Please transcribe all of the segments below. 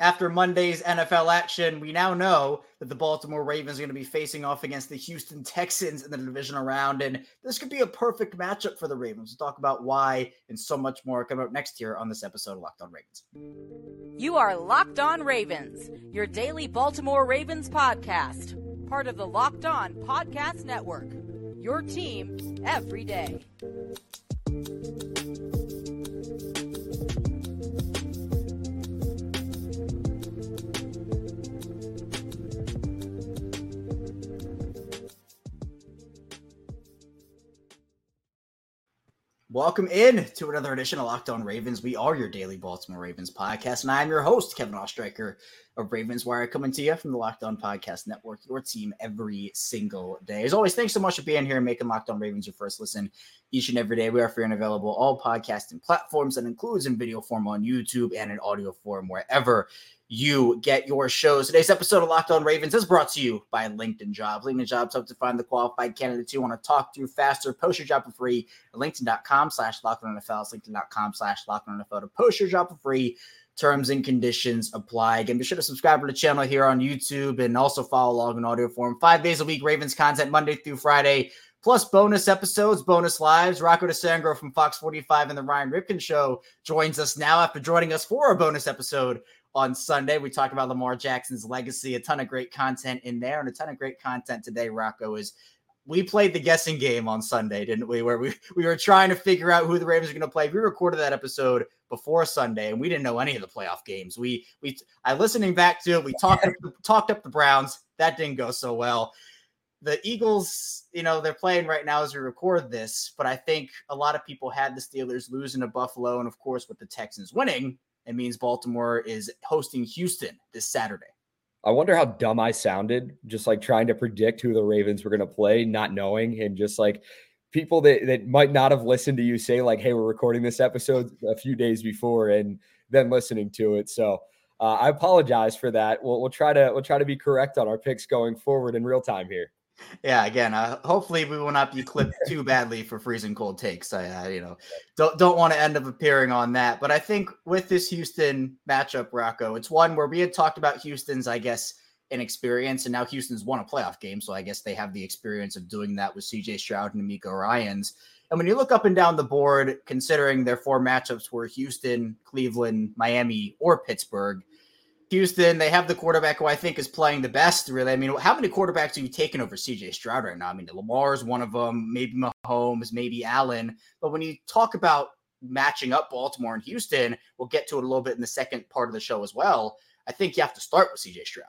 after Monday's NFL action, we now know that the Baltimore Ravens are going to be facing off against the Houston Texans in the divisional round. And this could be a perfect matchup for the Ravens. We'll talk about why and so much more coming up next year on this episode of Locked On Ravens. You are Locked On Ravens, your daily Baltimore Ravens podcast, part of the Locked On Podcast Network. Your team every day. Welcome in to another edition of Locked On Ravens. We are your daily Baltimore Ravens podcast, and I am your host, Kevin Oestreicher of Ravens Wire, coming to you from the Locked On Podcast Network, your team every single day. As always, thanks so much for being here and making Locked On Ravens your first listen each and every day. We are free and available all podcasting platforms that includes in video form on YouTube and in audio form wherever you get your shows. Today's episode of Locked On Ravens is brought to you by LinkedIn Jobs. LinkedIn Jobs help to find the qualified candidates you want to talk to faster. Post your job for free at LinkedIn.com slash Locked On NFL. LinkedIn.com slash Locked On NFL to post your job for free. Terms and conditions apply. Again, be sure to subscribe to the channel here on YouTube and also follow along in audio form. Five days a week, Ravens content Monday through Friday plus bonus episodes, bonus lives. Rocco DiSangro from Fox 45 and the Ryan Ripken Show joins us now after joining us for a bonus episode on Sunday. We talked about Lamar Jackson's legacy, a ton of great content in there, and a ton of great content today. Rocco is we played the guessing game on Sunday, didn't we? Where we, we were trying to figure out who the Ravens are going to play. We recorded that episode before Sunday, and we didn't know any of the playoff games. We we I listening back to it. We talked talked up the Browns. That didn't go so well. The Eagles, you know, they're playing right now as we record this, but I think a lot of people had the Steelers losing to Buffalo, and of course, with the Texans winning, it means Baltimore is hosting Houston this Saturday. I wonder how dumb I sounded, just like trying to predict who the Ravens were going to play, not knowing, and just like people that, that might not have listened to you say, like, hey, we're recording this episode a few days before, and then listening to it. So uh, I apologize for that. We'll, we'll try to we'll try to be correct on our picks going forward in real time here yeah again uh, hopefully we will not be clipped too badly for freezing cold takes i uh, you know don't don't want to end up appearing on that but i think with this houston matchup rocco it's one where we had talked about houston's i guess inexperience and now houston's won a playoff game so i guess they have the experience of doing that with cj stroud and DeMeco ryans and when you look up and down the board considering their four matchups were houston cleveland miami or pittsburgh Houston, they have the quarterback who I think is playing the best, really. I mean, how many quarterbacks are you taking over CJ Stroud right now? I mean, Lamar's one of them, maybe Mahomes, maybe Allen. But when you talk about matching up Baltimore and Houston, we'll get to it a little bit in the second part of the show as well. I think you have to start with CJ Stroud.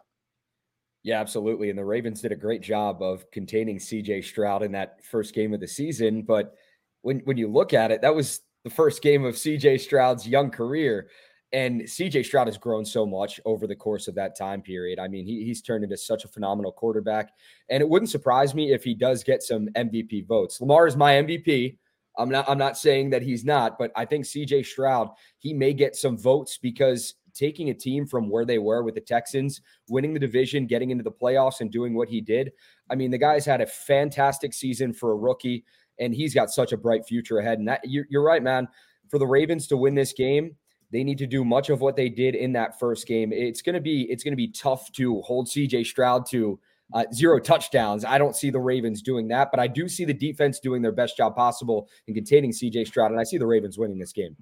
Yeah, absolutely. And the Ravens did a great job of containing CJ Stroud in that first game of the season. But when, when you look at it, that was the first game of CJ Stroud's young career. And CJ Stroud has grown so much over the course of that time period. I mean, he, he's turned into such a phenomenal quarterback. And it wouldn't surprise me if he does get some MVP votes. Lamar is my MVP. I'm not I'm not saying that he's not, but I think CJ Stroud, he may get some votes because taking a team from where they were with the Texans, winning the division, getting into the playoffs and doing what he did. I mean, the guy's had a fantastic season for a rookie and he's got such a bright future ahead. And that you're, you're right, man. For the Ravens to win this game, they need to do much of what they did in that first game. It's going to be it's to be tough to hold CJ Stroud to uh, zero touchdowns. I don't see the Ravens doing that, but I do see the defense doing their best job possible in containing CJ Stroud, and I see the Ravens winning this game.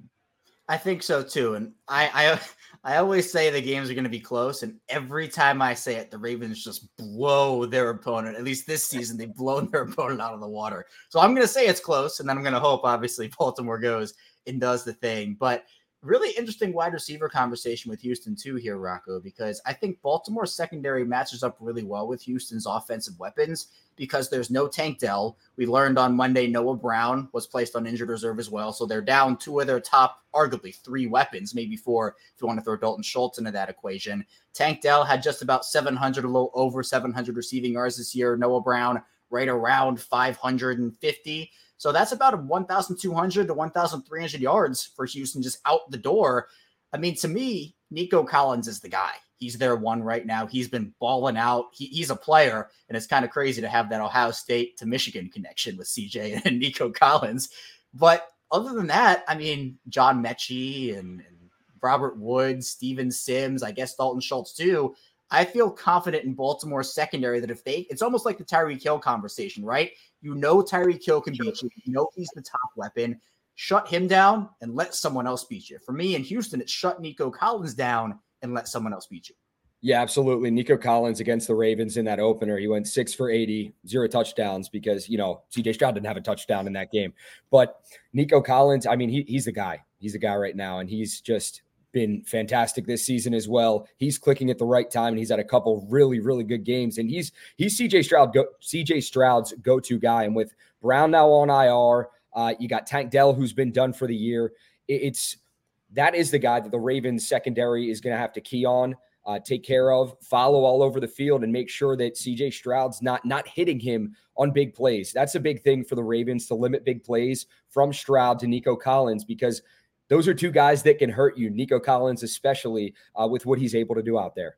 I think so too, and I I I always say the games are going to be close, and every time I say it, the Ravens just blow their opponent. At least this season, they've blown their opponent out of the water. So I'm going to say it's close, and then I'm going to hope, obviously, Baltimore goes and does the thing. But really interesting wide receiver conversation with Houston too here, Rocco, because I think Baltimore's secondary matches up really well with Houston's offensive weapons because there's no Tank Dell. We learned on Monday Noah Brown was placed on injured reserve as well, so they're down two of their top, arguably three weapons, maybe four if you want to throw Dalton Schultz into that equation. Tank Dell had just about 700, a little over 700 receiving yards this year. Noah Brown right around 550. So that's about 1,200 to 1,300 yards for Houston just out the door. I mean, to me, Nico Collins is the guy. He's their one right now. He's been balling out. He, he's a player, and it's kind of crazy to have that Ohio State to Michigan connection with CJ and Nico Collins. But other than that, I mean, John Metchie and, and Robert Woods, Steven Sims, I guess Dalton Schultz too. I feel confident in Baltimore's secondary that if they, it's almost like the Tyreek Hill conversation, right? You know Tyreek Hill can beat you. You know he's the top weapon. Shut him down and let someone else beat you. For me in Houston, it's shut Nico Collins down and let someone else beat you. Yeah, absolutely. Nico Collins against the Ravens in that opener, he went six for 80, zero touchdowns because, you know, CJ Stroud didn't have a touchdown in that game. But Nico Collins, I mean, he, he's the guy. He's the guy right now. And he's just been fantastic this season as well. He's clicking at the right time and he's had a couple really, really good games. And he's he's CJ Stroud, go, CJ Stroud's go-to guy. And with Brown now on IR, uh, you got Tank Dell, who's been done for the year. It, it's that is the guy that the Ravens secondary is going to have to key on uh, take care of, follow all over the field, and make sure that CJ Stroud's not not hitting him on big plays. That's a big thing for the Ravens to limit big plays from Stroud to Nico Collins because those are two guys that can hurt you. Nico Collins, especially uh, with what he's able to do out there.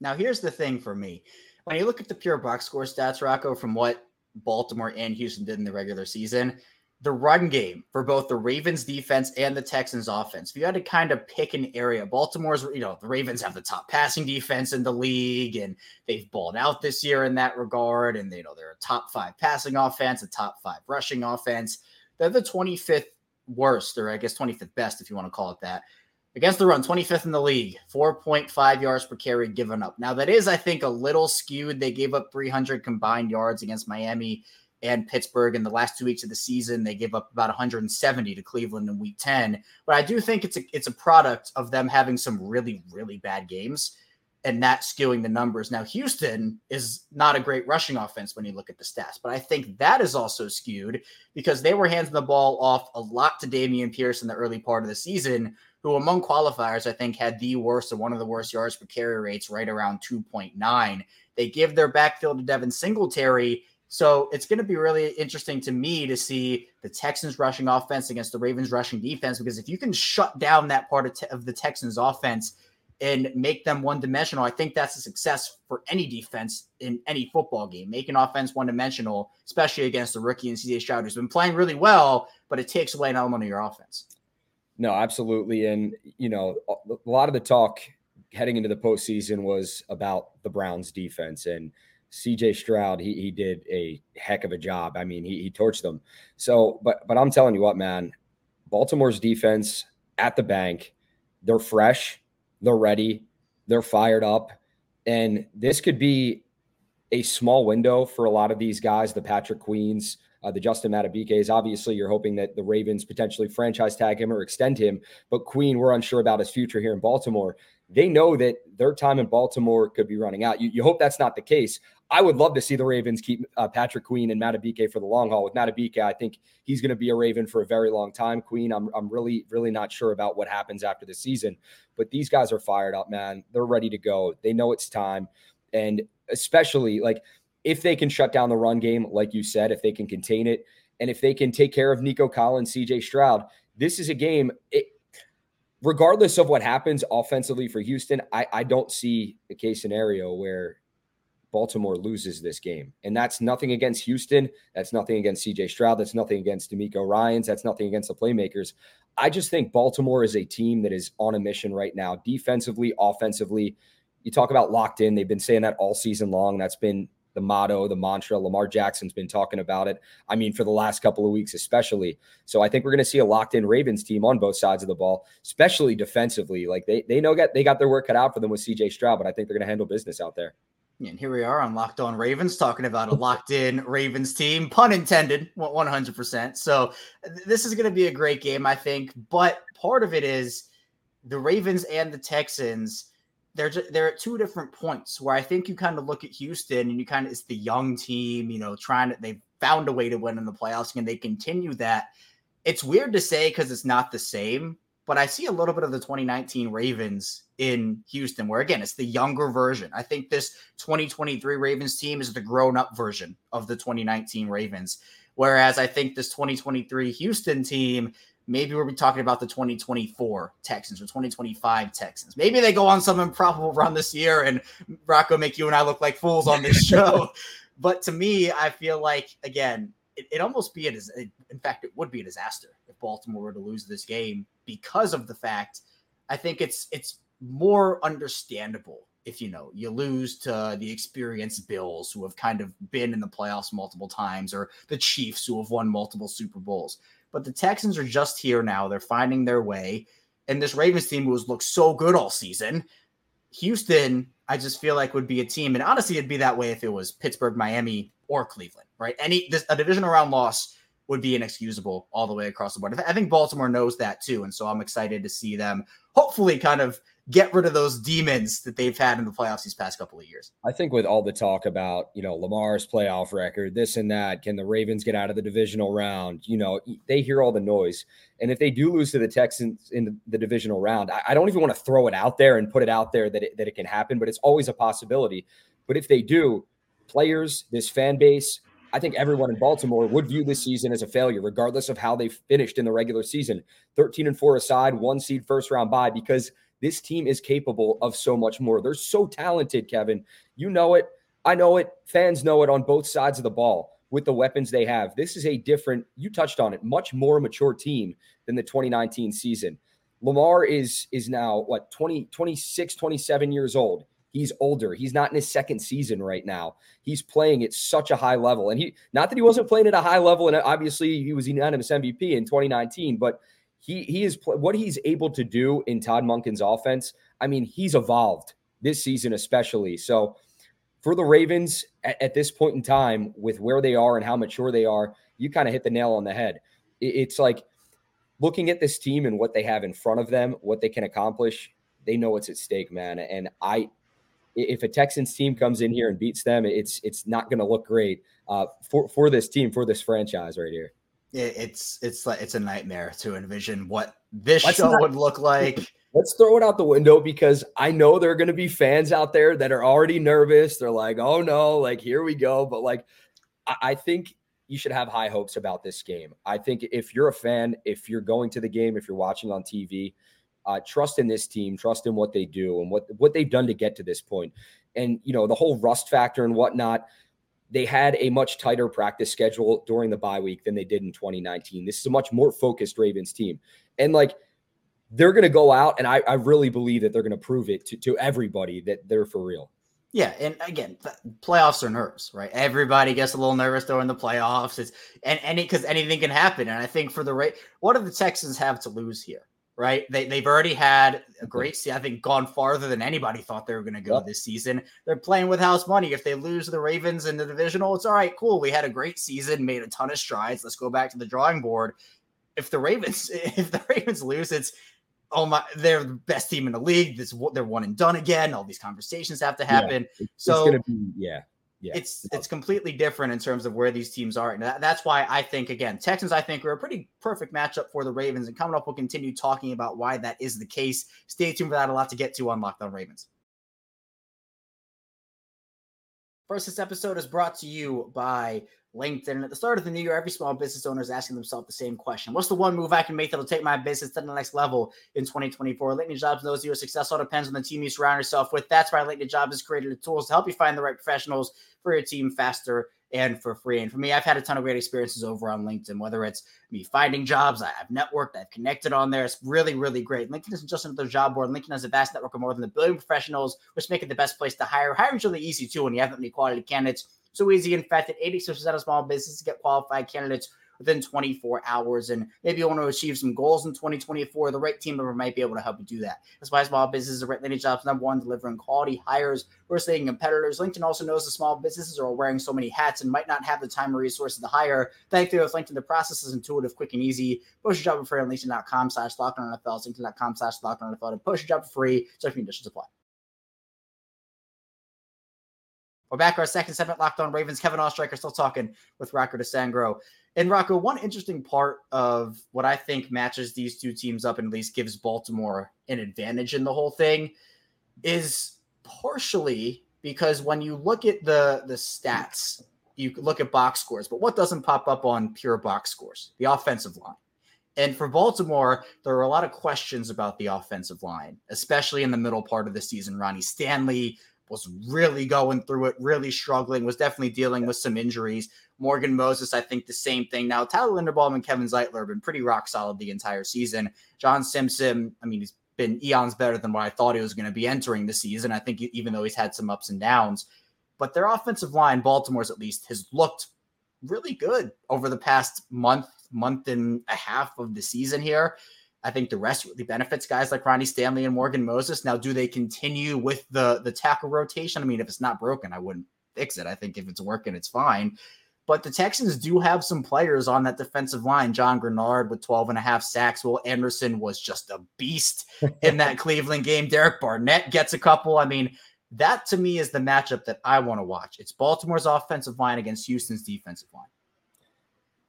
Now, here's the thing for me: when you look at the pure box score stats, Rocco, from what Baltimore and Houston did in the regular season, the run game for both the Ravens defense and the Texans offense. If you had to kind of pick an area, Baltimore's, you know, the Ravens have the top passing defense in the league and they've balled out this year in that regard. And, you know, they're a top five passing offense, a top five rushing offense. They're the 25th worst, or I guess 25th best, if you want to call it that. Against the run, 25th in the league, 4.5 yards per carry given up. Now, that is, I think, a little skewed. They gave up 300 combined yards against Miami and Pittsburgh in the last two weeks of the season. They gave up about 170 to Cleveland in week 10. But I do think it's a it's a product of them having some really, really bad games and that skewing the numbers. Now, Houston is not a great rushing offense when you look at the stats, but I think that is also skewed because they were handing the ball off a lot to Dameon Pierce in the early part of the season, who among qualifiers, I think had the worst or one of the worst yards per carry rates right around 2.9. They give their backfield to Devin Singletary so it's going to be really interesting to me to see the Texans rushing offense against the Ravens rushing defense because if you can shut down that part of, te- of the Texans offense and make them one dimensional, I think that's a success for any defense in any football game. Making offense one dimensional, especially against the rookie and CJ Stroud, who's been playing really well, but it takes away an element of your offense. No, absolutely. And, you know, a lot of the talk heading into the postseason was about the Browns defense. And, CJ Stroud, he, he did a heck of a job. I mean, he, he torched them. So, but but I'm telling you what, man, Baltimore's defense at the bank, they're fresh, they're ready, they're fired up, and this could be a small window for a lot of these guys, the Patrick Queens, uh, the Justin Madubuikes. Obviously, you're hoping that the Ravens potentially franchise tag him or extend him, but Queen, we're unsure about his future here in Baltimore. They know that their time in Baltimore could be running out. You, you hope that's not the case. I would love to see the Ravens keep uh, Patrick Queen and Madubuike for the long haul. With Madubuike, I think he's going to be a Raven for a very long time. Queen, I'm, I'm really, really not sure about what happens after the season, but these guys are fired up, man. They're ready to go. They know it's time. And especially like if they can shut down the run game, like you said, if they can contain it, and if they can take care of Nico Collins, CJ Stroud, this is a game. It, regardless of what happens offensively for Houston, I, I don't see a case scenario where Baltimore loses this game. And that's nothing against Houston. That's nothing against CJ Stroud. That's nothing against DeMeco Ryans. That's nothing against the playmakers. I just think Baltimore is a team that is on a mission right now, defensively, offensively. You talk about locked in. They've been saying that all season long. That's been the motto, the mantra. Lamar Jackson's been talking about it. I mean, for the last couple of weeks, especially. So I think we're going to see a locked in Ravens team on both sides of the ball, especially defensively. Like they they know get they got their work cut out for them with CJ Stroud, but I think they're going to handle business out there. And here we are on Locked On Ravens talking about a locked in Ravens team, pun intended, 100%. So this is going to be a great game, I think. But part of it is the Ravens and the Texans. They're, they're at two different points where I think you kind of look at Houston and you kind of, it's the young team, you know, trying to, they've found a way to win in the playoffs and they continue that. It's weird to say because it's not the same, but I see a little bit of the 2019 Ravens in Houston, where again, it's the younger version. I think this 2023 Ravens team is the grown up version of the 2019 Ravens. Whereas I think this 2023 Houston team, maybe we'll be talking about the 2024 Texans or 2025 Texans. Maybe they go on some improbable run this year and Rocco make you and I look like fools on this show. but to me, I feel like, again, it, it almost be a, in fact, it would be a disaster if Baltimore were to lose this game because of the fact I think it's it's more understandable if you know you lose to the experienced Bills who have kind of been in the playoffs multiple times or the Chiefs who have won multiple Super Bowls. But the Texans are just here now. They're finding their way. And this Ravens team who has looked so good all season, Houston, I just feel like would be a team. And honestly, it'd be that way if it was Pittsburgh, Miami, or Cleveland, right? Any this, a division around loss would be inexcusable all the way across the board. I think Baltimore knows that too. And so I'm excited to see them hopefully kind of get rid of those demons that they've had in the playoffs these past couple of years. I think with all the talk about, you know, Lamar's playoff record, this and that, can the Ravens get out of the divisional round? You know, they hear all the noise. And if they do lose to the Texans in the divisional round, I, don't even want to throw it out there and put it out there that it, that it can happen, but it's always a possibility. But if they do, players, this fan base, I think everyone in Baltimore would view this season as a failure, regardless of how they finished in the regular season. 13 and 4 aside, one seed first round bye, because – this team is capable of so much more. They're so talented, Kevin. You know it. I know it. Fans know it on both sides of the ball with the weapons they have. This is a different, you touched on it, much more mature team than the 2019 season. Lamar is is now what 20 26 27 years old. He's older. He's not in his second season right now. He's playing at such a high level. And he not that he wasn't playing at a high level and obviously he was unanimous MVP in 2019, but he he is what he's able to do in Todd Monken's offense. I mean, he's evolved this season, especially. So for the Ravens at, at this point in time, with where they are and how mature they are, you kind of hit the nail on the head. It, it's like looking at this team and what they have in front of them, what they can accomplish. They know what's at stake, man. And I, if a Texans team comes in here and beats them, it's it's not going to look great uh, for for this team, for this franchise right here it's it's like it's a nightmare to envision what this Let's show not, would look like. Let's throw it out the window because I know there are going to be fans out there that are already nervous. They're like, "Oh no, like here we go." But like, I, I think you should have high hopes about this game. I think if you're a fan, if you're going to the game, if you're watching on TV, uh, trust in this team, trust in what they do and what what they've done to get to this point. And you know the whole rust factor and whatnot they had a much tighter practice schedule during the bye week than they did in 2019. This is a much more focused Ravens team. And like they're going to go out, and I, I really believe that they're going to prove it to, to everybody that they're for real. Yeah, and again, playoffs are nerves, right? Everybody gets a little nervous during the playoffs. It's and any because anything can happen. And I think for the rate, what do the Texans have to lose here? Right? They, they've already had a great season. I think gone farther than anybody thought they were going to go yep. this season. They're playing with house money. If they lose the Ravens in the divisional, it's all right, cool. We had a great season, made a ton of strides. Let's go back to the drawing board. If the Ravens, if the Ravens lose, it's oh my, they're the best team in the league. This they're one and done again. All these conversations have to happen. Yeah, it's, so it's be, yeah yeah. it's it's completely different in terms of where these teams are, and that, that's why I think again Texans I think are a pretty perfect matchup for the Ravens. And coming up, we'll continue talking about why that is the case. Stay tuned for that. A lot to get to on Locked On Ravens. First, this episode is brought to you by LinkedIn. At the start of the new year, every small business owner is asking themselves the same question What's the one move I can make that'll take my business to the next level in 2024? LinkedIn Jobs knows your success all depends on the team you surround yourself with. That's why LinkedIn Jobs has created the tools to help you find the right professionals for your team faster and for free. And for me, I've had a ton of great experiences over on LinkedIn, whether it's me finding jobs, I've networked, I've connected on there. It's really, really great. LinkedIn isn't just another job board. LinkedIn has a vast network of more than a billion professionals, which make it the best place to hire. Hiring's really easy too when you have that many quality candidates. So easy, in fact, that 86% of small businesses get qualified candidates within 24 hours. And maybe you want to achieve some goals in 2024. The right team member might be able to help you do that. That's why small businesses are right jobs number one, delivering quality hires versus taking competitors. LinkedIn also knows the small businesses are wearing so many hats and might not have the time or resources to hire. Thankfully, with LinkedIn, the process is intuitive, quick, and easy. Post your job for free on LinkedIn.com slash LockedOnNFL, LinkedIn.com slash LockedOnNFL to post your job for free. Certain conditions apply. We're back our second segment, Locked On Ravens. Kevin Oestreicher still talking with Rocco DiSangro. And Rocco, one interesting part of what I think matches these two teams up and at least gives Baltimore an advantage in the whole thing is partially because when you look at the the stats, you look at box scores, but what doesn't pop up on pure box scores? The offensive line. And for Baltimore, there are a lot of questions about the offensive line, especially in the middle part of the season. Ronnie Stanley was really going through it, really struggling, was definitely dealing with some injuries. Morgan Moses, I think the same thing. Now, Tyler Linderbaum and Kevin Zeitler have been pretty rock solid the entire season. John Simpson, I mean, he's been eons better than what I thought he was going to be entering the season. I think even though he's had some ups and downs, but their offensive line, Baltimore's at least, has looked really good over the past month, month and a half of the season here. I think the rest really benefits guys like Ronnie Stanley and Morgan Moses. Now, do they continue with the the tackle rotation? I mean, if it's not broken, I wouldn't fix it. I think if it's working, it's fine. But the Texans do have some players on that defensive line. John Greenard with 12 and a half sacks. Will Anderson was just a beast in that Cleveland game. Derek Barnett gets a couple. I mean, that to me is the matchup that I want to watch. It's Baltimore's offensive line against Houston's defensive line.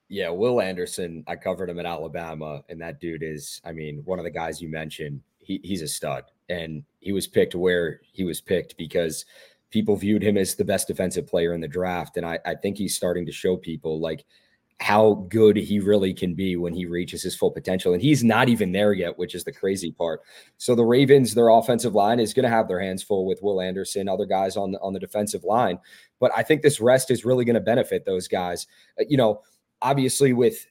Yeah, Will Anderson, I covered him at Alabama, and that dude is, I mean, one of the guys you mentioned. He, he's a stud, and he was picked where he was picked because people viewed him as the best defensive player in the draft. And I, I think he's starting to show people like how good he really can be when he reaches his full potential. And he's not even there yet, which is the crazy part. So the Ravens, their offensive line is going to have their hands full with Will Anderson, other guys on the, on the defensive line. But I think this rest is really going to benefit those guys. Uh, you know, obviously with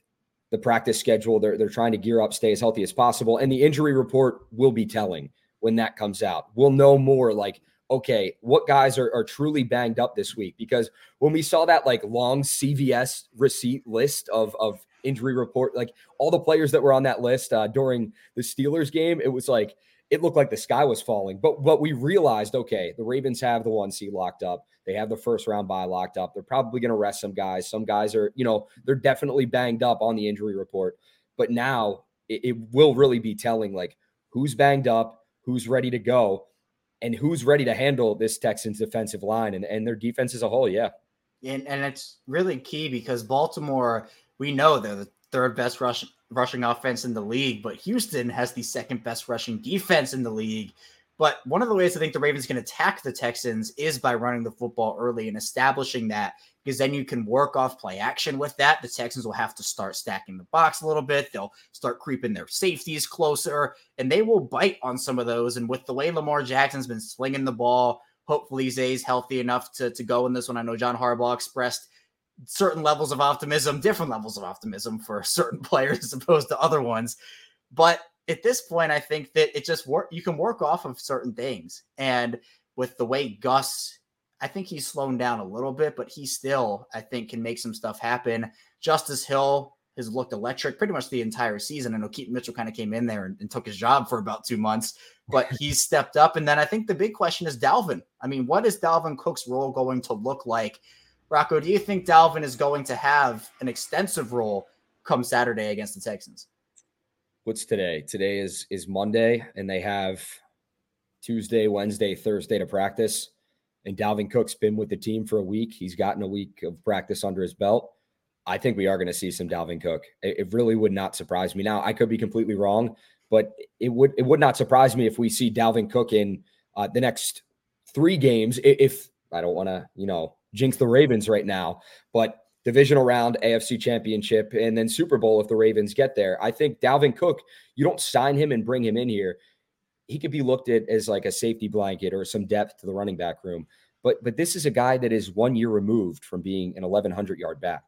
the practice schedule, they're, they're trying to gear up, stay as healthy as possible. And the injury report will be telling when that comes out. We'll know more like okay, what guys are, are truly banged up this week? Because when we saw that like long CVS receipt list of of injury report, like all the players that were on that list uh, during the Steelers game, it was like it looked like the sky was falling. But what we realized, okay, the Ravens have the one seed locked up. They have the first round bye locked up. They're probably going to rest some guys. Some guys are, you know, they're definitely banged up on the injury report. But now it, it will really be telling like who's banged up, who's ready to go and who's ready to handle this Texans defensive line and, and their defense as a whole. Yeah. And, and it's really key because Baltimore, we know they're the third best rush, rushing offense in the league, but Houston has the second best rushing defense in the league. But one of the ways I think the Ravens can attack the Texans is by running the football early and establishing that because then you can work off play action with that. The Texans will have to start stacking the box a little bit. They'll start creeping their safeties closer and they will bite on some of those. And with the way Lamar Jackson's been slinging the ball, hopefully Zay's healthy enough to, to go in this one. I know John Harbaugh expressed certain levels of optimism, different levels of optimism for certain players as opposed to other ones. But at this point, I think that it just work. You can work off of certain things, and with the way Gus, I think he's slowing down a little bit, but he still, I think, can make some stuff happen. Justice Hill has looked electric pretty much the entire season. I know Keaton Mitchell kind of came in there and, and took his job for about two months, but he's stepped up. And then I think the big question is Dalvin. I mean, what is Dalvin Cook's role going to look like? Rocco, do you think Dalvin is going to have an extensive role come Saturday against the Texans? what's today? Today is is Monday, and they have Tuesday, Wednesday, Thursday to practice. And Dalvin Cook's been with the team for a week. He's gotten a week of practice under his belt. I think we are going to see some Dalvin Cook. It, it, really would not surprise me. Now, I could be completely wrong, but it would it would not surprise me if we see Dalvin Cook in uh, the next three games. If, if I don't want to, you know, jinx the Ravens right now, but divisional round, AFC championship, and then Super Bowl if the Ravens get there. I think Dalvin Cook, you don't sign him and bring him in here. He could be looked at as like a safety blanket or some depth to the running back room. But but this is a guy that is one year removed from being an 1100 yard back.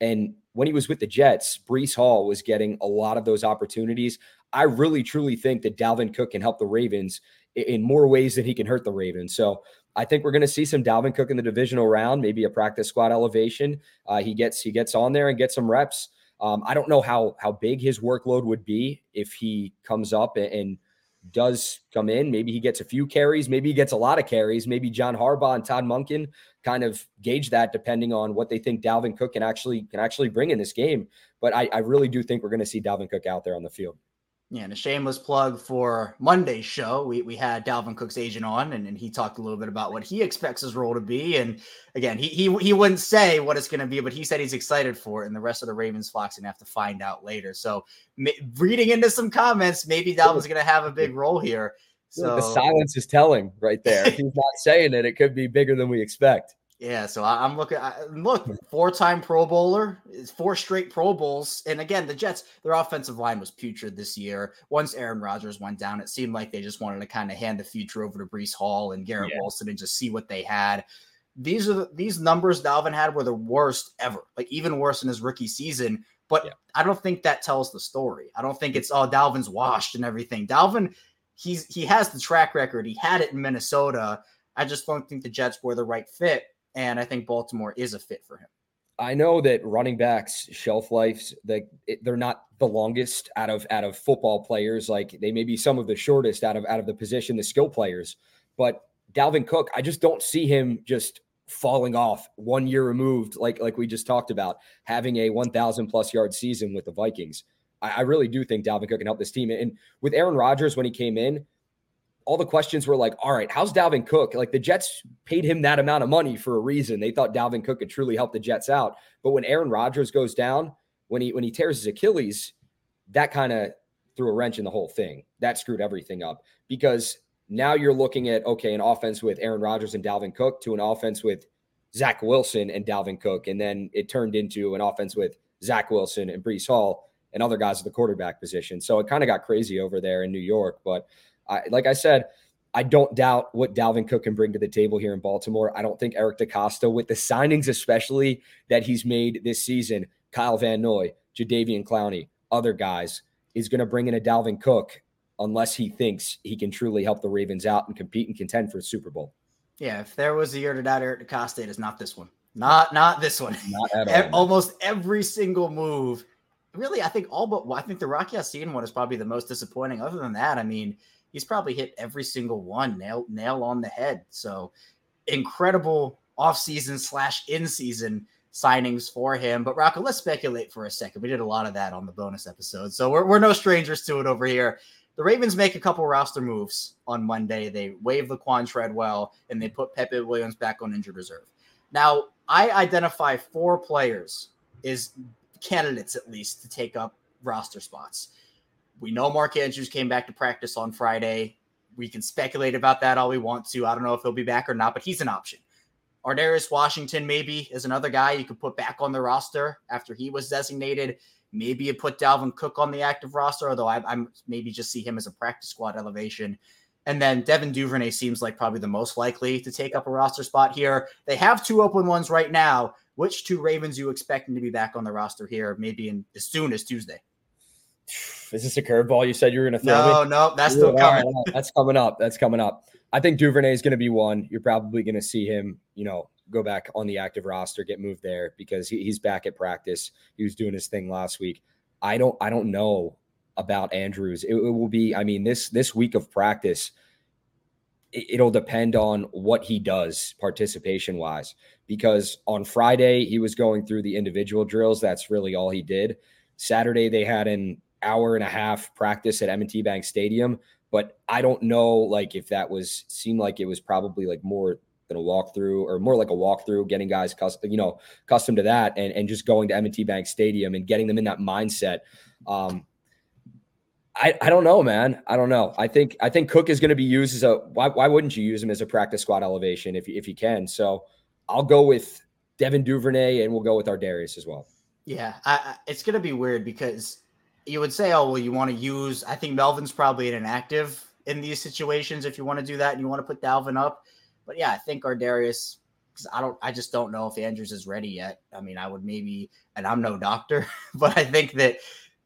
And when he was with the Jets, Breece Hall was getting a lot of those opportunities. I really truly think that Dalvin Cook can help the Ravens in more ways than he can hurt the Ravens. So I think we're going to see some Dalvin Cook in the divisional round, maybe a practice squad elevation. Uh, he gets he gets on there and gets some reps. Um, I don't know how how big his workload would be if he comes up and, and does come in. Maybe he gets a few carries. Maybe he gets a lot of carries. Maybe John Harbaugh and Todd Monken kind of gauge that depending on what they think Dalvin Cook can actually can actually bring in this game. But I, I really do think we're going to see Dalvin Cook out there on the field. Yeah, and a shameless plug for Monday's show. We, we had Dalvin Cook's agent on, and, and he talked a little bit about what he expects his role to be. And again, he he, he wouldn't say what it's going to be, but he said he's excited for it. And the rest of the Ravens flock's going to have to find out later. So, reading into some comments, maybe Dalvin's going to have a big role here. So the silence is telling right there. He's not saying it. It could be bigger than we expect. Yeah, so I, am looking. I, look, four-time Pro Bowler, four straight Pro Bowls, and again, the Jets, their offensive line was putrid this year. Once Aaron Rodgers went down, it seemed like they just wanted to kind of hand the future over to Breece Hall and Garrett yeah. Wilson and just see what they had. These are the, these numbers Dalvin had were the worst ever, like even worse in his rookie season. But yeah. I don't think that tells the story. I don't think it's oh Dalvin's washed and everything. Dalvin he's he has the track record. He had it in Minnesota. I just don't think the Jets were the right fit, and I think Baltimore is a fit for him. I know that running backs shelf lives they they're not the longest out of out of football players. Like they may be some of the shortest out of out of the position, the skill players. But Dalvin Cook, I just don't see him just falling off one year removed, like like we just talked about, having a 1,000 plus yard season with the Vikings. I, I really do think Dalvin Cook can help this team. And with Aaron Rodgers when he came in, all the questions were like, all right, how's Dalvin Cook? Like the Jets paid him that amount of money for a reason. They thought Dalvin Cook could truly help the Jets out. But when Aaron Rodgers goes down, when he when he tears his Achilles, that kind of threw a wrench in the whole thing. That screwed everything up because now you're looking at okay, an offense with Aaron Rodgers and Dalvin Cook to an offense with Zach Wilson and Dalvin Cook, and then it turned into an offense with Zach Wilson and Breece Hall and other guys at the quarterback position. So it kind of got crazy over there in New York, but I, like I said, I don't doubt what Dalvin Cook can bring to the table here in Baltimore. I don't think Eric DeCosta, with the signings especially that he's made this season, Kyle Van Noy, Jadeveon Clowney, other guys, is going to bring in a Dalvin Cook unless he thinks he can truly help the Ravens out and compete and contend for the Super Bowl. Yeah, if there was a year to doubt Eric DeCosta, it is not this one. Not not this one. Not at all. Almost every single move. Really, I think all but well, I think the Rock Ya-Sin one is probably the most disappointing. Other than that, I mean, he's probably hit every single one nail nail on the head. So incredible offseason slash in season signings for him. But Rocco, let's speculate for a second. We did a lot of that on the bonus episode, so we're, we're no strangers to it over here. The Ravens make a couple roster moves on Monday. They waive Laquan Treadwell and they put Pepe Williams back on injured reserve. Now, I identify four players is candidates at least to take up roster spots. We know Mark Andrews came back to practice on Friday. We can speculate about that all we want to. I don't know if he'll be back or not, but he's an option. Ar'Darius Washington maybe is another guy you could put back on the roster after he was designated. Maybe you put Dalvin Cook on the active roster, although I, am maybe just see him as a practice squad elevation. And then Devin Duvernay seems like probably the most likely to take up a roster spot here. They have two open ones right now. Which two Ravens you expecting to be back on the roster here, maybe in as soon as Tuesday? Is this a curveball you said you were going to throw? No, me? no, that's still coming. that's coming up. That's coming up. I think Duvernay is going to be one. You're probably going to see him, you know, go back on the active roster, get moved there because he, he's back at practice. He was doing his thing last week. I don't, I don't know about Andrews. It, it will be. I mean, this this week of practice, it, it'll depend on what he does participation wise. Because on Friday he was going through the individual drills. That's really all he did. Saturday they had an hour and a half practice at M&T Bank Stadium, but I don't know like if that was seemed like it was probably like more than a walkthrough or more like a walkthrough, getting guys custom, you know, accustomed to that and, and just going to M&T Bank Stadium and getting them in that mindset. Um, I, I don't know, man. I don't know. I think I think Cook is going to be used as a why, why wouldn't you use him as a practice squad elevation if if you can? So I'll go with Devin Duvernay and we'll go with Ar'Darius as well. Yeah, I, I, it's going to be weird because you would say, oh, well, you want to use, I think Melvin's probably an inactive in these situations if you want to do that and you want to put Dalvin up. But yeah, I think Ar'Darius, because I don't, I just don't know if Andrews is ready yet. I mean, I would maybe, and I'm no doctor, but I think that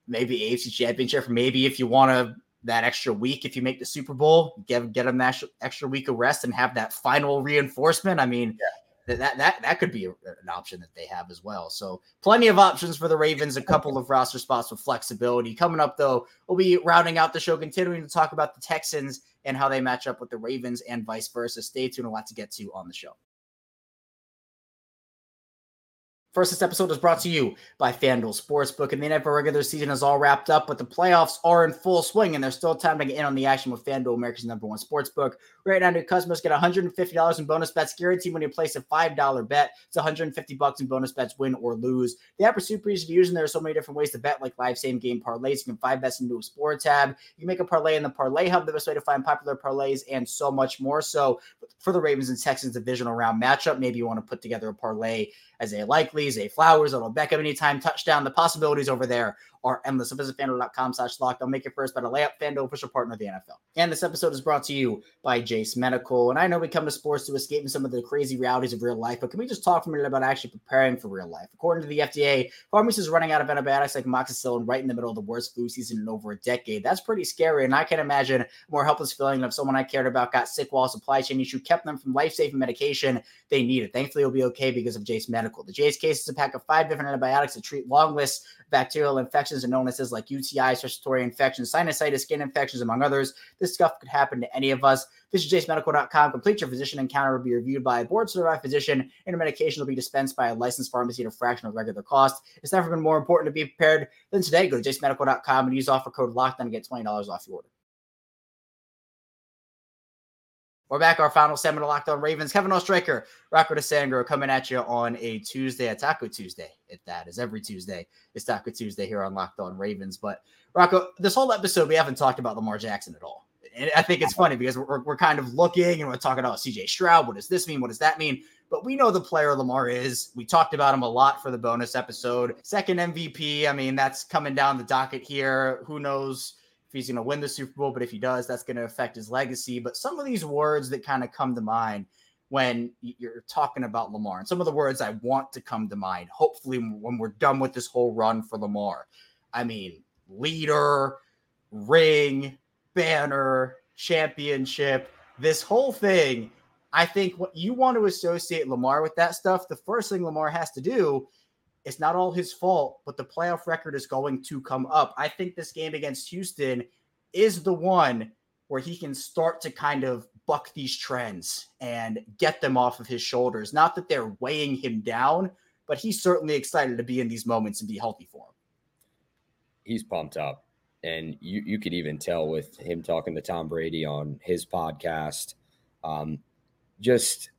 maybe AFC Championship, maybe if you want to, that extra week, if you make the Super Bowl, get get them that extra week of rest and have that final reinforcement. I mean, yeah that that that could be a, an option that they have as well. So plenty of options for the Ravens. A couple of roster spots with flexibility coming up. Though we'll be rounding out the show, continuing to talk about the Texans and how they match up with the Ravens and vice versa. Stay tuned. A lot to get to on the show. First, this episode is brought to you by FanDuel Sportsbook, and the NFL regular season is all wrapped up, but the playoffs are in full swing, and there's still time to get in on the action with FanDuel, America's number one sportsbook. Right now, new customers get $150 in bonus bets guaranteed when you place a $5 bet. It's 150 bucks in bonus bets, win or lose. The app is super easy to use, and there are so many different ways to bet, like live same game parlays. You can find bets into a sport tab. You can make a parlay in the Parlay Hub, the best way to find popular parlays, and so much more. So, for the Ravens and Texans divisional round matchup. Maybe you want to put together a parlay Isaiah Likely, Zay Flowers, Odell Beckham anytime touchdown. The possibilities over there are endless. So visit fanduel.com slash lock. They'll make it first, but a layup FanDuel official partner of the NFL. And this episode is brought to you by Jase Medical. And I know we come to sports to escape from some of the crazy realities of real life, but can we just talk for a minute about actually preparing for real life? According to the FDA, pharmacists are running out of antibiotics like amoxicillin right in the middle of the worst flu season in over a decade. That's pretty scary. And I can imagine more helpless feeling if someone I cared about got sick while supply chain issue kept them from life-saving medication they needed. Thankfully, it'll be okay because of Jase Medical. The Jase case is a pack of five different antibiotics to treat long lists bacterial infections and illnesses like UTIs, respiratory infections, sinusitis, skin infections, among others. This stuff could happen to any of us. Visit jasemedical.com. Complete your physician encounter will be reviewed by a board certified physician, and your medication will be dispensed by a licensed pharmacy at a fraction of regular cost. It's never been more important to be prepared than today. Go to jasemedical.com and use offer code LOCKEDON to get $20 off your order. We're back. Our final segment of Locked On Ravens. Kevin Oestreicher, Rocco DiSangro coming at you on a Tuesday, a Taco Tuesday. If that is every Tuesday, it's Taco Tuesday here on Locked On Ravens. But Rocco, this whole episode we haven't talked about Lamar Jackson at all. And I think it's funny because we're, we're kind of looking and we're talking about CJ Stroud. What does this mean? What does that mean? But we know the player Lamar is. We talked about him a lot for the bonus episode. Second MVP. I mean, that's coming down the docket here. Who knows? If he's going to win the Super Bowl, but if he does, that's going to affect his legacy. But some of these words that kind of come to mind when you're talking about Lamar, and some of the words I want to come to mind, hopefully, when we're done with this whole run for Lamar. I mean, leader, ring, banner, championship, this whole thing. I think what you want to associate Lamar with that stuff, the first thing Lamar has to do it's not all his fault, but the playoff record is going to come up. I think this game against Houston is the one where he can start to kind of buck these trends and get them off of his shoulders. Not that they're weighing him down, but he's certainly excited to be in these moments and be healthy for him. He's pumped up. And you, you could even tell with him talking to Tom Brady on his podcast, um, just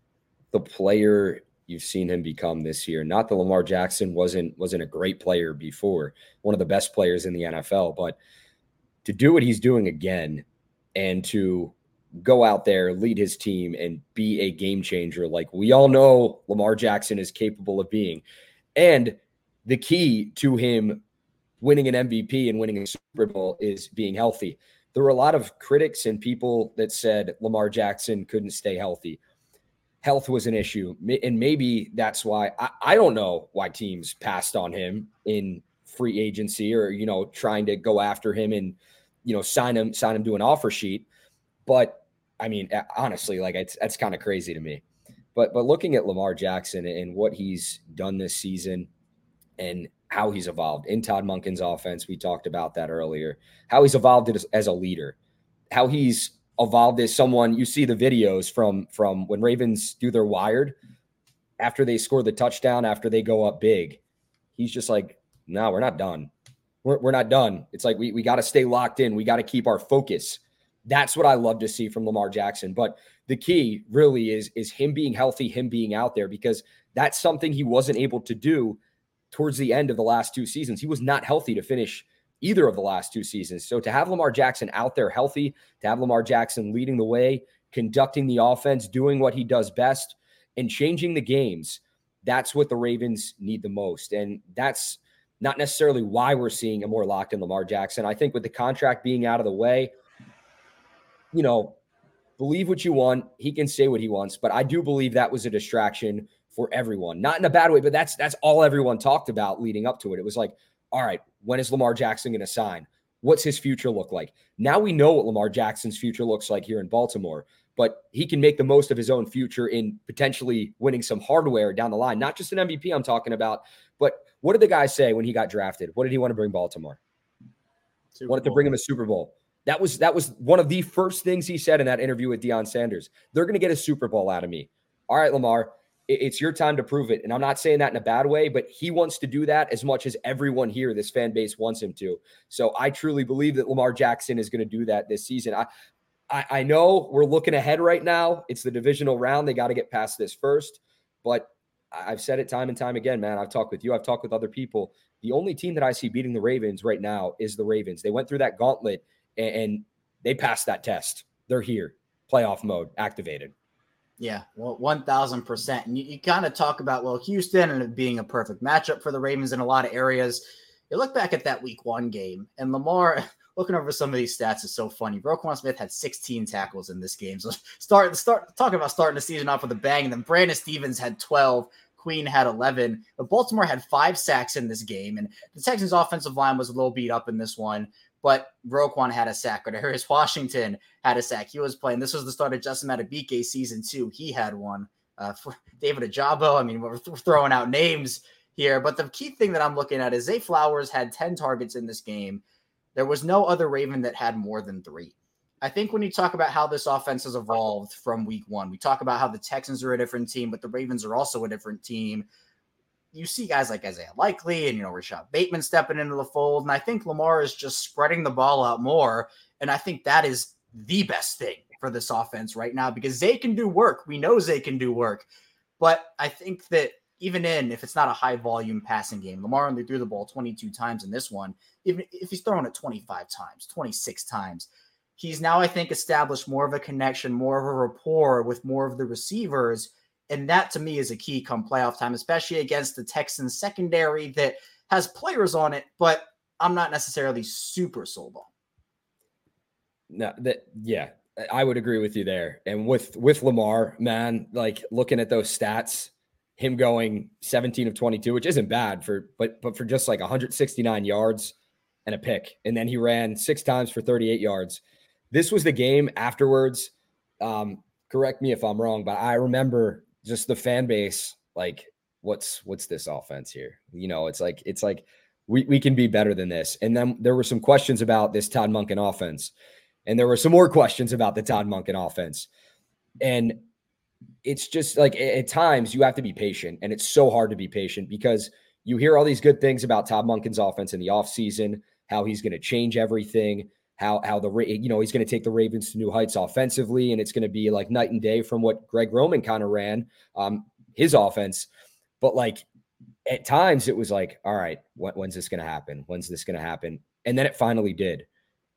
the player you've seen him become this year. Not that Lamar Jackson wasn't wasn't a great player before, one of the best players in the NFL, but to do what he's doing again and to go out there, lead his team and be a game changer like we all know Lamar Jackson is capable of being. And the key to him winning an MVP and winning a Super Bowl is being healthy. There were a lot of critics and people that said Lamar Jackson couldn't stay healthy health was an issue. And maybe that's why I, I don't know why teams passed on him in free agency or, you know, trying to go after him and, you know, sign him, sign him to an offer sheet. But I mean, honestly, like it's that's kind of crazy to me. But but looking at Lamar Jackson and what he's done this season and how he's evolved in Todd Monken's offense, we talked about that earlier. How he's evolved as, as a leader, how he's evolved as someone you see the videos from from when Ravens do their wired after they score the touchdown after they go up big. He's just like, no, we're not done. We're, we're not done. It's like we, we got to stay locked in. We got to keep our focus. That's what I love to see from Lamar Jackson. But the key really is is him being healthy, him being out there because that's something he wasn't able to do towards the end of the last two seasons. He was not healthy to finish either of the last two seasons. So to have Lamar Jackson out there healthy, to have Lamar Jackson leading the way, conducting the offense, doing what he does best, and changing the games, that's what the Ravens need the most. And that's not necessarily why we're seeing a more locked in Lamar Jackson. I think with the contract being out of the way, you know, believe what you want. He can say what he wants, but I do believe that was a distraction for everyone. Not in a bad way, but that's that's all everyone talked about leading up to it. It was like, all right, when is Lamar Jackson going to sign? What's his future look like? Now we know what Lamar Jackson's future looks like here in Baltimore, but he can make the most of his own future in potentially winning some hardware down the line. Not just an MVP I'm talking about, but what did the guy say when he got drafted? What did he want to bring Baltimore? Super Wanted Bowl. to bring him a Super Bowl. That was that was one of the first things he said in that interview with Deion Sanders. They're going to get a Super Bowl out of me. All right, Lamar, it's your time to prove it. And I'm not saying that in a bad way, but he wants to do that as much as everyone here, this fan base wants him to. So I truly believe that Lamar Jackson is going to do that this season. I, I, I know we're looking ahead right now. It's the divisional round. They got to get past this first. But I've said it time and time again, man. I've talked with you, I've talked with other people. The only team that I see beating the Ravens right now is the Ravens. They went through that gauntlet and, and they passed that test. They're here, playoff mode activated. Yeah, well, 1000%. And you, you kind of talk about, well, Houston and it being a perfect matchup for the Ravens in a lot of areas. You look back at that week one game, and Lamar, looking over some of these stats is so funny. Roquan Smith had 16 tackles in this game. So start start talking about starting the season off with a bang. And then Brandon Stephens had 12. Queen had 11. But Baltimore had five sacks in this game. And the Texans' offensive line was a little beat up in this one. But Roquan had a sack. Or Harris Washington had a sack. He was playing. This was the start of Justin Madubuike season two. He had one. Uh, David Ojabo. I mean, we're th- throwing out names here. But the key thing that I'm looking at is Zay Flowers had 10 targets in this game. There was no other Raven that had more than three. I think when you talk about how this offense has evolved from week one, we talk about how the Texans are a different team, but the Ravens are also a different team. You see guys like Isaiah Likely and, you know, Rashod Bateman stepping into the fold. And I think Lamar is just spreading the ball out more. And I think that is the best thing for this offense right now because Zay can do work. We know Zay can do work. But I think that even in if it's not a high volume passing game, Lamar only threw the ball 22 times in this one. Even if he's throwing it 25 times, 26 times, he's now I think established more of a connection, more of a rapport with more of the receivers, and that to me is a key come playoff time, especially against the Texans secondary that has players on it, but I'm not necessarily super sold on. No, that yeah, I would agree with you there. And with with Lamar, man, like looking at those stats, him going 17 of 22, which isn't bad for but but for just like 169 yards and a pick. And then he ran six times for 38 yards. This was the game afterwards. Um, correct me if I'm wrong, but I remember just the fan base like what's what's this offense here? You know, it's like it's like we, we can be better than this. And then there were some questions about this Todd Monken offense. And there were some more questions about the Todd Monken offense. And it's just like at times you have to be patient. And it's so hard to be patient because you hear all these good things about Todd Monken's offense in the offseason, how he's going to change everything, how how the you know he's going to take the Ravens to new heights offensively, and it's going to be like night and day from what Greg Roman kind of ran um, his offense. But like at times it was like, all right, when, when's this going to happen? When's this going to happen? And then it finally did.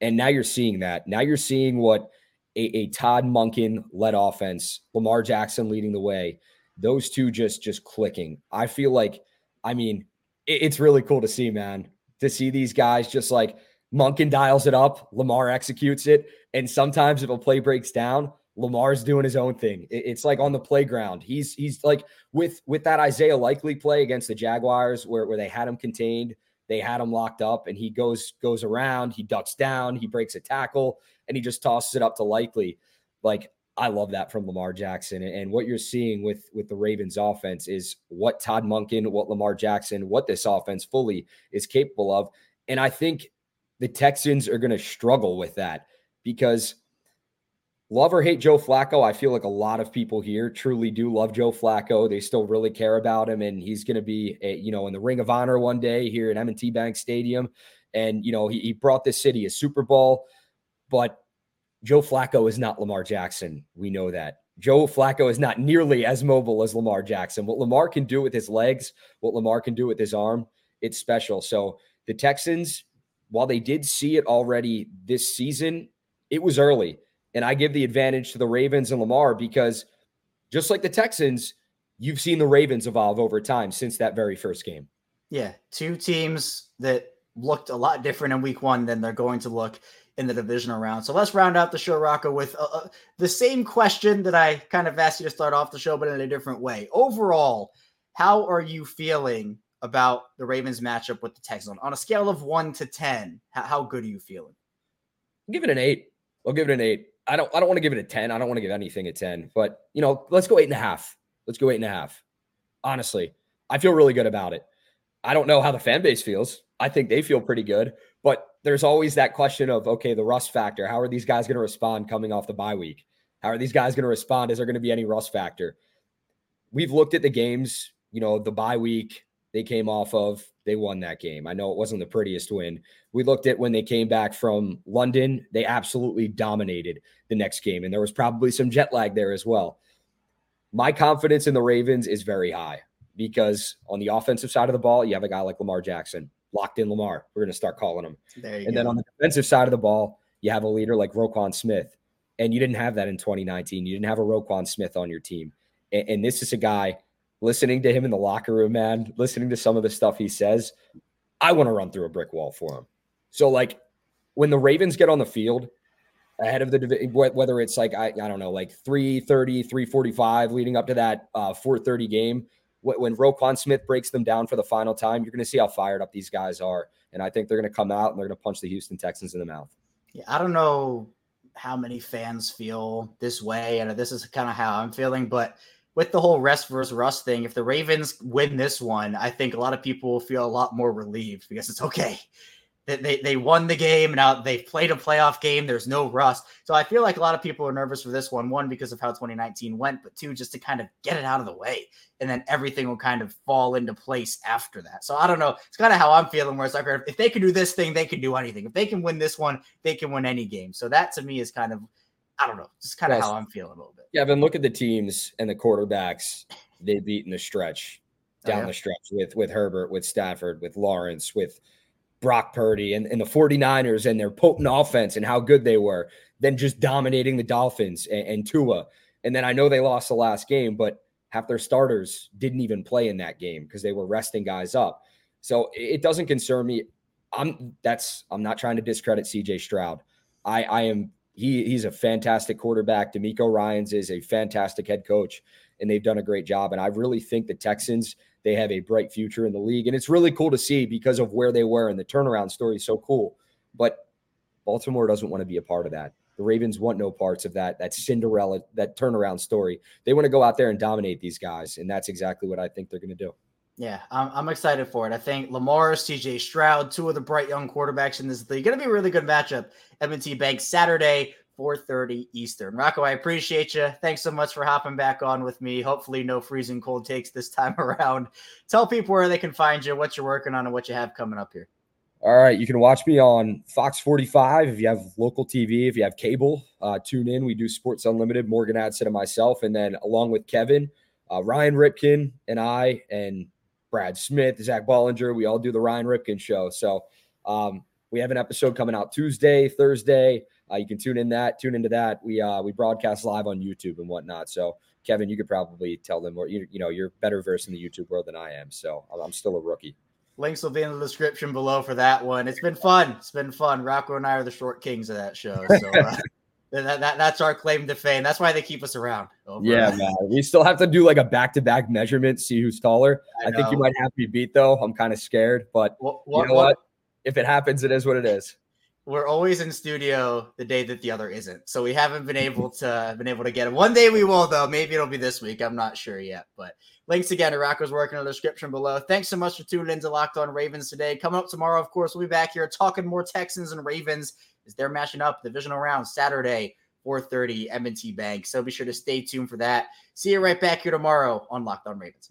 And now you're seeing that. Now you're seeing what a, a Todd Monken led offense, Lamar Jackson leading the way, those two just just clicking. I feel like, I mean, it, it's really cool to see, man, to see these guys just like Monken dials it up, Lamar executes it, and sometimes if a play breaks down, Lamar's doing his own thing. It's like on the playground. He's he's like with with that Isaiah Likely play against the Jaguars where where they had him contained they had him locked up, and he goes goes around. He ducks down. He breaks a tackle, and he just tosses it up to Likely. Like I love that from Lamar Jackson. And what you're seeing with with the Ravens offense is what Todd Monken, what Lamar Jackson, what this offense fully is capable of. And I think the Texans are going to struggle with that because love or hate Joe Flacco, I feel like a lot of people here truly do love Joe Flacco. They still really care about him, and he's going to be, a, you know, in the Ring of Honor one day here at M&T Bank Stadium. And you know, he, he brought this city a Super Bowl, but Joe Flacco is not Lamar Jackson. We know that. Joe Flacco is not nearly as mobile as Lamar Jackson. What Lamar can do with his legs, what Lamar can do with his arm, it's special. So the Texans, while they did see it already this season, it was early. And I give the advantage to the Ravens and Lamar because just like the Texans, you've seen the Ravens evolve over time since that very first game. Yeah, two teams that looked a lot different in week one than they're going to look in the divisional round. So let's round out the show, Rocco, with uh, uh, the same question that I kind of asked you to start off the show, but in a different way. Overall, how are you feeling about the Ravens matchup with the Texans on a scale of one to 10? How, how good are you feeling? Give it an eight. I'll give it an eight. I don't I don't want to give it a 10. I don't want to give anything a 10, but you know, let's go eight and a half. Let's go eight and a half. Honestly, I feel really good about it. I don't know how the fan base feels. I think they feel pretty good, but there's always that question of okay, the rust factor. How are these guys going to respond coming off the bye week? How are these guys going to respond? Is there going to be any rust factor? We've looked at the games, you know, the bye week they came off of, they won that game. I know it wasn't the prettiest win. We looked at when they came back from London, they absolutely dominated the next game, and there was probably some jet lag there as well. My confidence in the Ravens is very high because on the offensive side of the ball, you have a guy like Lamar Jackson, locked in Lamar. We're going to start calling him. and go. then on the defensive side of the ball, you have a leader like Roquan Smith. And you didn't have that in 2019. You didn't have a Roquan Smith on your team. And, and this is a guy listening to him in the locker room, man, listening to some of the stuff he says. I want to run through a brick wall for him. So, like, when the Ravens get on the field ahead of the division, whether it's like I, I don't know, like 330, 345 leading up to that uh 430 game, when Roquan Smith breaks them down for the final time, you're going to see how fired up these guys are. And I think they're going to come out and they're going to punch the Houston Texans in the mouth. Yeah, I don't know how many fans feel this way, and this is kind of how I'm feeling. But with the whole rest versus rust thing, if the Ravens win this one, I think a lot of people will feel a lot more relieved because it's okay they, they won the game. Now they've played a playoff game. There's no rust. So I feel like a lot of people are nervous for this one. One, because of how 2019 went, but two, just to kind of get it out of the way. And then everything will kind of fall into place after that. So I don't know. It's kind of how I'm feeling where it's like, if they can do this thing, they can do anything. If they can win this one, they can win any game. So that to me is kind of, I don't know, It's kind of yes. how I'm feeling a little bit. Yeah, but look at the teams and the quarterbacks they beat in the stretch, oh, down oh, yeah. the stretch with with Herbert, with Stafford, with Lawrence, with – Brock Purdy and, and the 49ers and their potent offense and how good they were, then just dominating the Dolphins and, and Tua. And then I know they lost the last game, but half their starters didn't even play in that game because they were resting guys up. So it doesn't concern me. I'm that's I'm not trying to discredit CJ Stroud. I I am he he's a fantastic quarterback. DeMeco Ryans is a fantastic head coach, and they've done a great job. And I really think the Texans they have a bright future in the league. And it's really cool to see because of where they were and the turnaround story is so cool. But Baltimore doesn't want to be a part of that. The Ravens want no parts of that, that Cinderella, that turnaround story. They want to go out there and dominate these guys. And that's exactly what I think they're going to do. Yeah, I'm, I'm excited for it. I think Lamar, CJ Stroud, two of the bright young quarterbacks in this league, going to be a really good matchup. M&T Bank Saturday, 4:30 Eastern. Rocco, I appreciate you. Thanks so much for hopping back on with me. Hopefully, no freezing cold takes this time around. Tell people where they can find you, what you're working on, and what you have coming up here. All right, you can watch me on Fox 45 if you have local TV. If you have cable, uh, tune in. We do Sports Unlimited. Morgan Adson and myself, and then along with Kevin, uh, Ryan Ripken, and I, and Brad Smith, Zach Bollinger. We all do the Ryan Ripken show. So um, we have an episode coming out Tuesday, Thursday. Uh, you can tune in that, tune into that. We uh, we broadcast live on YouTube and whatnot. So Kevin, you could probably tell them, or you, you know, you're better versed in the YouTube world than I am. So I'm still a rookie. Links will be in the description below for that one. It's been fun. It's been fun. Rocco and I are the short kings of that show. So uh, that, that, that's our claim to fame. That's why they keep us around. Yeah, man. We still have to do like a back to back measurement, see who's taller. I, I, think you might have me beat though. I'm kind of scared, but you know what? what? If it happens, it is what it is we're always in studio the day that the other isn't. So we haven't been able to been able to get it. One day we will though. Maybe it'll be this week. I'm not sure yet. But links again to Rocco's work in the description below. Thanks so much for tuning in to Locked On Ravens today. Coming up tomorrow, of course, we'll be back here talking more Texans and Ravens as they're matching up divisional round Saturday, 4:30 M&T Bank. So be sure to stay tuned for that. See you right back here tomorrow on Locked On Ravens.